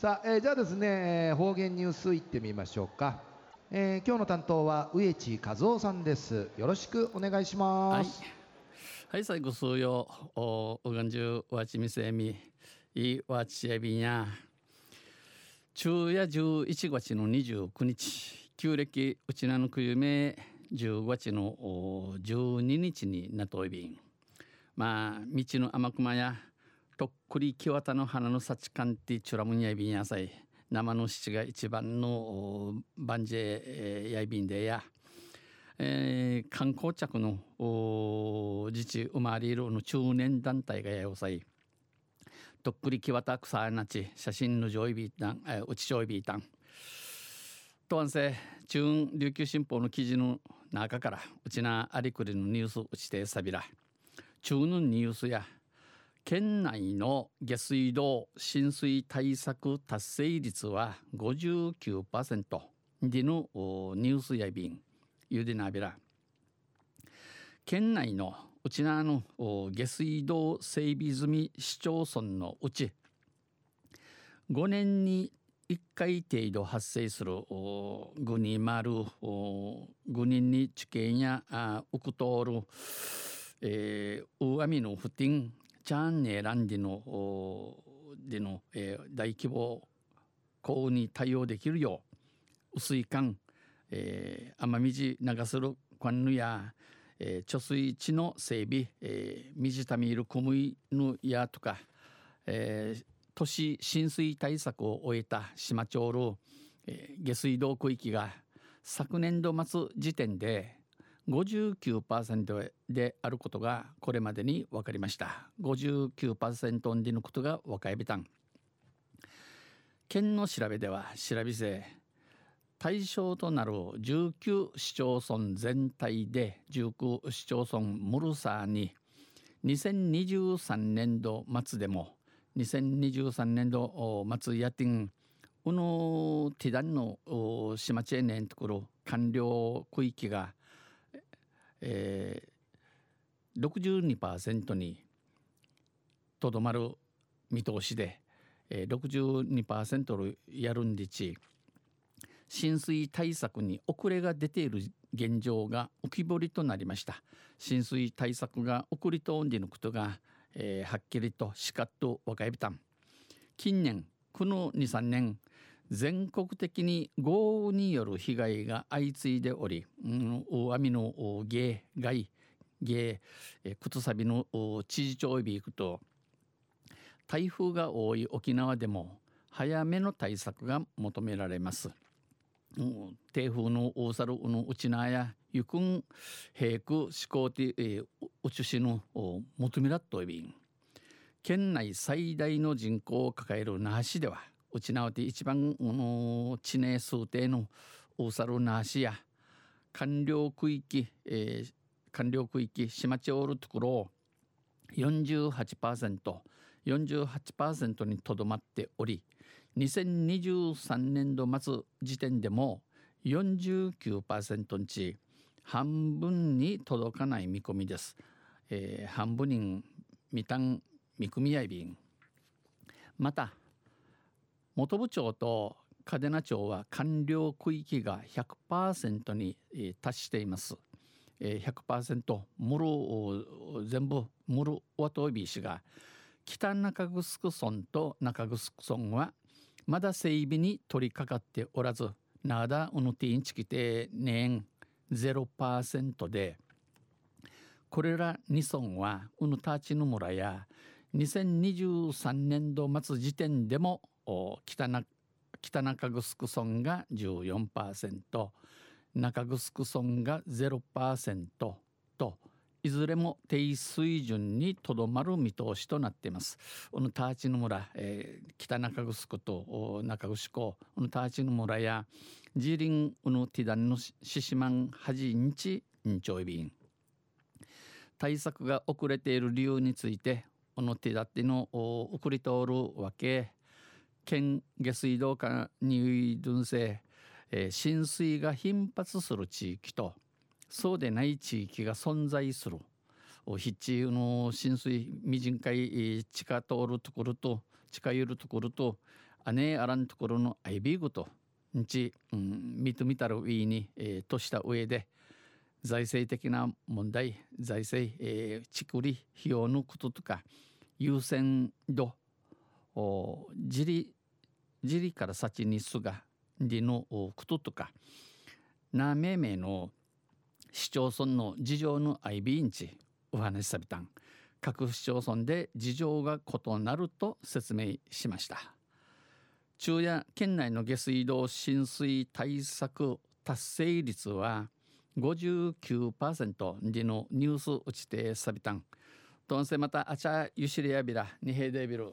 さあ、えー、じゃあですね方言ニュースいってみましょうか、えー、今日の担当は植地和夫さんです。よろしくお願いします。はい、最後数曜おうがんじゅうわちみせみいわちやびんや。昼夜11月の29日。旧暦うちなのくゆめ10月の12日になといびん。まあ道の甘くまやとっくり木綿の花の幸かんてチュラムニヤビンやさい。生の七が一番のバンジェやいびんでや、えー、観光着の自治生まれるの中年団体がやよさい。とっくり木綿草なち写真の上位ビータン、えー、うち上位ビータンとわんせ中琉球新報の記事の中からうちなありくりのニュースうちてさびら。中のニュースや県内の下水道浸水対策達成率は59%でのニュースやびん。ゆでなびら県内のうちなの下水道整備済み市町村のうち5年に1回程度発生するグニマルグニに地形やウクトール、えー、ウアミの不ンチャンネランディのでの、えー、大規模降雨に対応できるよう薄い管、えー、雨水流する管ぬや、えー、貯水池の整備、えー、水たみいる小麦ぬやとか、えー、都市浸水対策を終えた島町の、えー、下水道区域が昨年度末時点で59%であることがこれまでに分かりました。59%でのことが分かりびた。ん県の調べでは調べせ対象となる19市町村全体で19市町村ムルサーに2023年度末でも2023年度末やってんこのティダンの島チェーネンところ完了区域がえー、62%にとどまる見通しで、えー、62%やるんでち浸水対策に遅れが出ている現状が浮き彫りとなりました。浸水対策が遅れとんでのことが、えー、はっきりとしかっと分かりびたん。近年この23年全国的に豪雨による被害が相次いでおり、うん、大雨の芸害芸靴サビの知事長日行くと台風が多い沖縄でも早めの対策が求められます。うん、低風の大猿の内縄やゆくん平空思考て、えー、うちしの求めらっといびん県内最大の人口を抱える那覇市ではちなわて一番の地名数定の大猿なしや完了区域、えー、完了区域島町おるところを48%、48%にとどまっており2023年度末時点でも49%にち半分に届かない見込みです。えー、半分に未単見込みやいびんまた本部町と嘉手納町は完了区域が100%に達しています。100%ムル全部ムルワトビ氏が北中城村と中城村はまだ整備に取り掛かっておらずなだうぬてんちきて年0%でこれら2村はうぬたちの村や2023年度末時点でも北中城村が14%中城村が0%といずれも低水準にとどまる見通しとなっています。このターチの村、えー、北中城と中城こ。のターチの村やジーリンウのティダンのシシマンハジンチンチョイビン対策が遅れている理由についてこのティダッティの送り通るわけ。県下水道管に分性、えー、浸水が頻発する地域とそうでない地域が存在する筆地の浸水未人海地下通るところと地下ゆるところとあねあらんところのアイビーグとんち、うん、みとみたるウィーに、えー、とした上で財政的な問題財政、えー、ちくり費用のこととか優先度自利自利から先にすがりのこととかなめめの市町村の事情のアイビーンチお話しさびたん。各市町村で事情が異なると説明しました。昼夜県内の下水道浸水対策達成率は59%でのニュース打ちてさびたん。どんせまたあちゃゆしりやびらにへいでびる